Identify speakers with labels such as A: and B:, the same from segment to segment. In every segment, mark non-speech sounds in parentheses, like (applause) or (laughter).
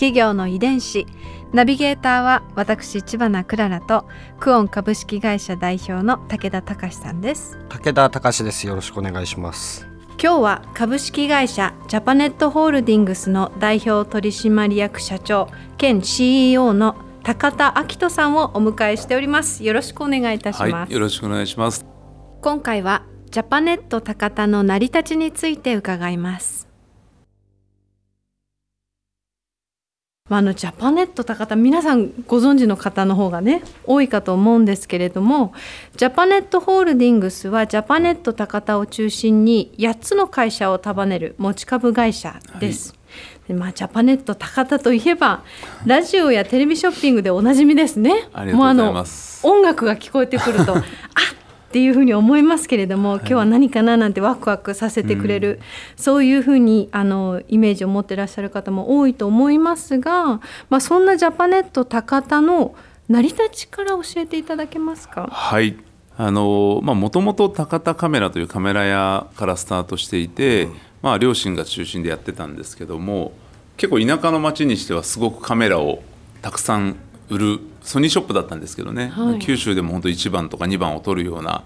A: 企業の遺伝子。ナビゲーターは私千葉なクララとクオン株式会社代表の武田隆さんです。
B: 武田隆です。よろしくお願いします。
A: 今日は株式会社ジャパネットホールディングスの代表取締役社長兼 CEO の高田明人さんをお迎えしております。よろしくお願いいたします、
C: はい、よろしくお願いします。
A: 今回はジャパネット高田の成り立ちについて伺いますまあ、あのジャパネット高田皆さんご存知の方の方がね多いかと思うんですけれどもジャパネットホールディングスはジャパネット高田を中心に8つの会社を束ねる持ち株会社です。はいでまあ、ジャパネット高田といえばラジオやテレビショッピングでおなじみですね。
C: ありがとうございます。
A: 音楽が聞こえてくるとあ (laughs) っていうふうに思いますけれども、はい、今日は何かななんてワクワクさせてくれる、うん、そういうふうにあのイメージを持ってらっしゃる方も多いと思いますが、まあ、そんなジャパネット高田の成り立ちから教えていただけますか？
C: はい。あのまあ、もともと高田カメラというカメラ屋からスタートしていて、うん、まあ、両親が中心でやってたんですけども結構田舎の町にしてはすごくカメラをたくさん売るソニーショップだったんですけどね、はい、九州でも本当1番とか2番を取るような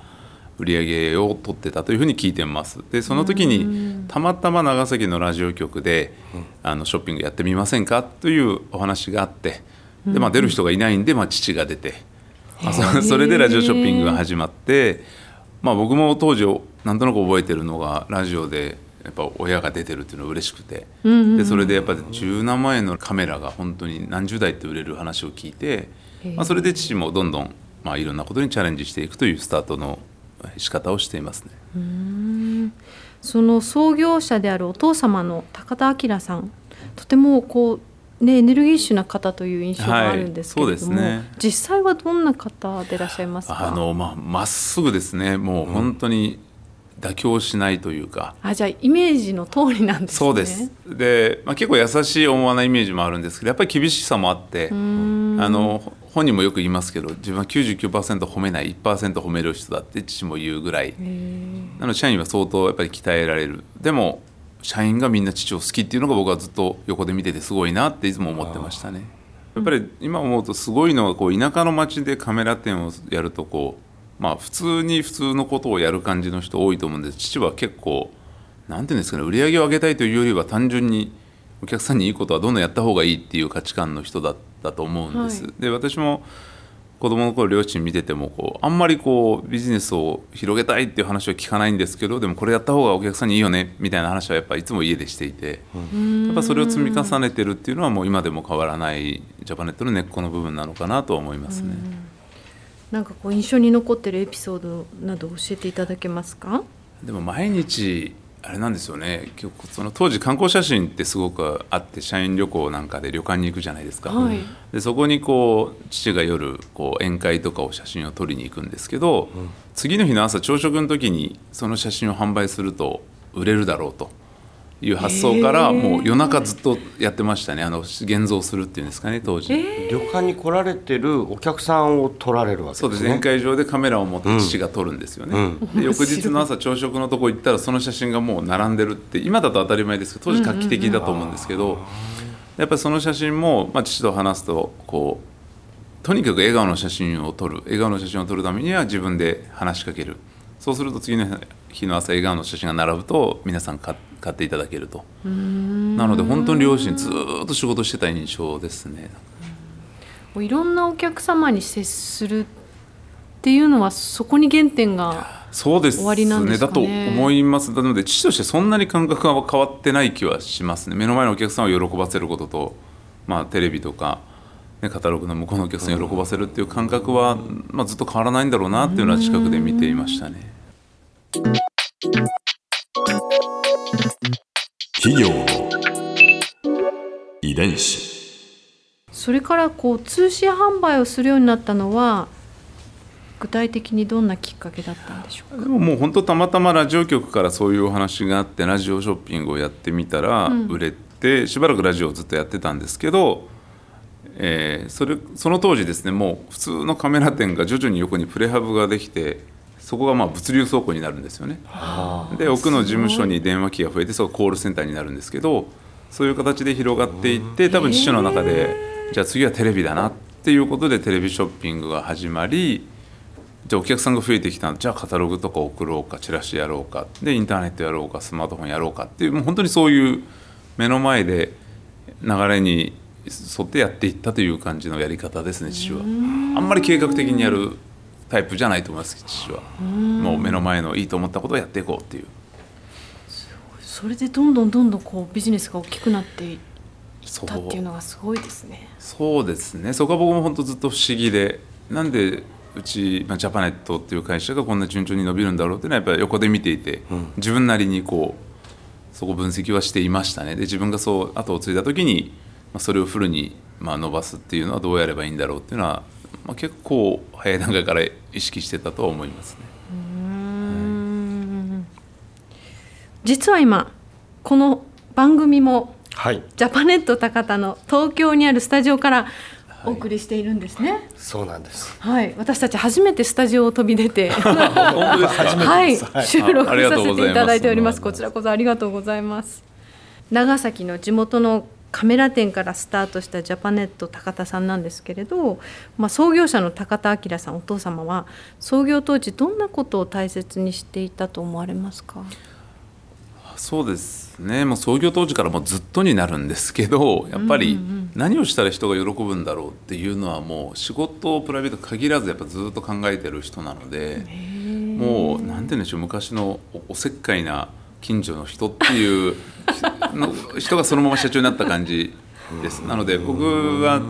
C: 売り上げを取ってたというふうに聞いてます。でその時にたまたま長崎のラジオ局で、あのショッピングやってみませんか？というお話があってで、まあ、出る人がいないんで、まあ、父が出て、まあ、(laughs) それでラジオショッピングが始まって、まあ、僕も当時なんとなく覚えてるのがラジオでやっぱ親が出てるっていうのは嬉しくて、でそれでやっぱ十何万円のカメラが本当に何十台って売れる話を聞いて、まあ、それで父もどんどん、まあ、いろんなことにチャレンジしていくというスタートの仕方をしていますね。
A: その創業者であるお父様の高田明さん。とてもこうねエネルギッシュな方という印象があるんですけれども、はいね、実際はどんな方でいらっしゃいますか？
C: あのまあまっすぐですね。もう本当に、妥協しないというか。
A: あじゃあイメージの通りなんですね。
C: そうです。で、まあ、結構優しい温和なイメージもあるんですけどやっぱり厳しさもあってあの本人もよく言いますけど自分は99%褒めない1%褒める人だって父も言うぐらい。なので社員は相当やっぱり鍛えられる。でも社員がみんな父を好きっていうのが僕はずっと横で見ててすごいなっていつも思ってましたね。やっぱり今思うとすごいのはこう田舎の町でカメラ店をやるとこうまあ普通に普通のことをやる感じの人多いと思うんです父は結構何て言うんですかね売り上げを上げたいというよりは単純にお客さんにいいことはどんどんやった方がいいっていう価値観の人だったと思うんです。はい、で私も子供の頃両親見ててもこうあんまりこうビジネスを広げたいっていう話は聞かないんですけどでもこれやった方がお客さんにいいよねみたいな話はやっぱいつも家でしていて、うん、やっぱそれを積み重ねてるっていうのはもう今でも変わらないジャパネットの根っこの部分なのかなとは思いますね。うん
A: なんかこう印象に残ってるエピソードなど教えていただけますか？
C: でも毎日あれなんですよね。結構その当時観光写真ってすごくあって社員旅行なんかで旅館に行くじゃないですか、はい、でそこにこう父が夜こう宴会とかを写真を撮りに行くんですけど、うん、次の日の朝朝食の時にその写真を販売すると売れるだろうという発想からもう夜中ずっとやってましたね。あの現像するっていうんですかね当時、
B: 旅館に来られてるお客さんを撮られるわけですね。
C: そうです。宴会場でカメラを持って父が撮るんですよね、うん。うん、で翌日の朝朝食のとこ行ったらその写真がもう並んでるって今だと当たり前ですけど当時画期的だと思うんですけど、やっぱりその写真も、まあ、父と話すとこうとにかく笑顔の写真を撮る笑顔の写真を撮るためには自分で話しかける。そうすると次の日の朝笑顔の写真が並ぶと皆さん買っていただけると。なので本当に両親ずっと仕事してた印象ですね。
A: いろんなお客様に接するっていうのはそこに原点が
C: そうですね。だと思います。なので父としてそんなに感覚が変わってない気はしますね。目の前のお客さんを喜ばせることと、まあ、テレビとか、ね、カタログの向こうのお客さんを喜ばせるっていう感覚は、まあ、ずっと変わらないんだろうなっていうのは近くで見ていましたね。
D: 企業の遺伝子。
A: それからこう通信販売をするようになったのは具体的にどんなきっかけだったんでしょうか？
C: でももう本当たまたまラジオ局からそういうお話があってラジオショッピングをやってみたら
A: うん
C: 売れて、しばらくラジオをずっとやってたんですけど、えーそれその当時ですねもう普通のカメラ店が徐々に横にプレハブができてそこがまあ物流倉庫になるんですよね。で奥の事務所に電話機が増えてそこがコールセンターになるんですけどそういう形で広がっていって多分父の中でじゃあ次はテレビだなっていうことでテレビショッピングが始まりじゃあお客さんが増えてきたじゃあカタログとか送ろうかチラシやろうか。でインターネットやろうかスマートフォンやろうかっていうもう本当にそういう目の前で流れに沿ってやっていったという感じのやり方ですね父は。あんまり計画的にやるタイプじゃないと思います父は。もう目の前のいいと思ったことをやっていこうっていう。
A: それでどんどんどんどんこうビジネスが大きくなっていっ
C: そう
A: たっていうのがすごいですね。
C: そう。ですね。そこは僕も本当ずっと不思議で。なんでうち、まあ、ジャパネットっていう会社がこんな順調に伸びるんだろうっていうのはやっぱり横で見ていて、自分なりにこうそこ分析はしていましたね。で自分がそう後を継いだ時に、まあ、それをフルに、まあ、伸ばすっていうのはどうやればいいんだろうっていうのは、まあ、結構早い段階から意識してたとは思いますね。
A: 実は今この番組も
B: はい。
A: ジャパネット高田の東京にあるスタジオからお送りしているんですね。
B: そうなんです。
A: はい、私たち初めてスタジオを飛び出て、(laughs)
C: 本当ですか？
A: はい、収録させていただいております。こちらこそありがとうございます。長崎の地元のカメラ店からスタートしたジャパネット高田さんなんですけれど、まあ、創業者の高田明さんお父様は創業当時どんなことを大切にしていたと思われますか？
C: そうですね。もう創業当時からもうずっとになるんですけどやっぱり何をしたら人が喜ぶんだろうっていうのはもう仕事プライベート限らずやっぱずっと考えてる人なのでもう何て言うんでしょう昔のおおせっかいな近所の人っていうの人がそのまま社長になった感じです。なので僕は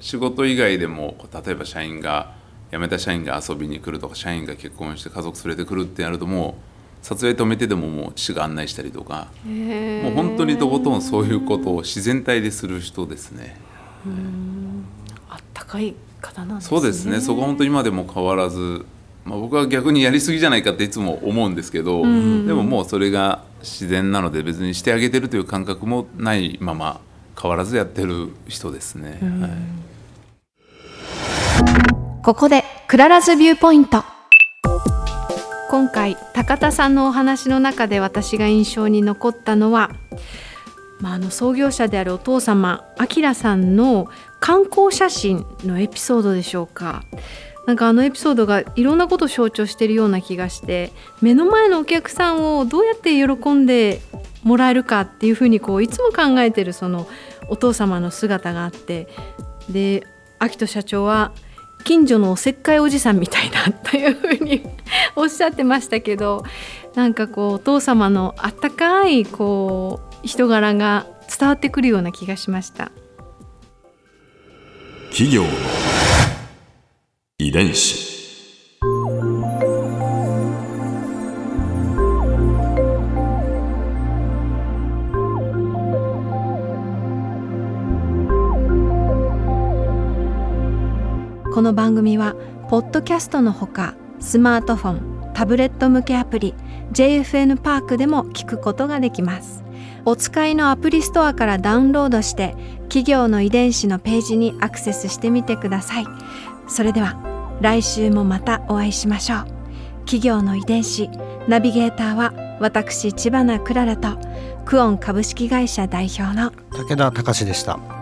C: 仕事以外でも例えば社員が辞めた社員が遊びに来るとか社員が結婚して家族連れてくるってやるともう撮影止めてでももう父が案内したりとかもう本当にとことんそういうことを自然体でする人ですね。
A: あったかい方なんですね。
C: そうですねそこは本当今でも変わらず、まあ、僕は逆にやりすぎじゃないかっていつも思うんですけど、でももうそれが自然なので別にしてあげてるという感覚もないまま変わらずやってる人ですね。はい。
A: ここで Clara's Viewpoint。今回高田さんのお話の中で私が印象に残ったのは、まあ、あの創業者であるお父様明さんの観光写真のエピソードでしょうかなんかあのエピソードがいろんなことを象徴しているような気がして目の前のお客さんをどうやって喜んでもらえるかっていうふうにこういつも考えてるそのお父様の姿があってで秋人社長は近所のおせっかいおじさんみたいだというふうに (laughs) おっしゃってましたけどなんかこうお父様のあったかいこう人柄が伝わってくるような気がしました。
D: 企業遺伝子。
A: この番組はポッドキャストのほかスマートフォンタブレット向けアプリ JFN パークでも聞くことができます。お使いのアプリストアからダウンロードして企業の遺伝子のページにアクセスしてみてください。それでは来週もまたお会いしましょう。企業の遺伝子ナビゲーターは私千葉なクララとクオン株式会社代表の
E: 武田隆でした。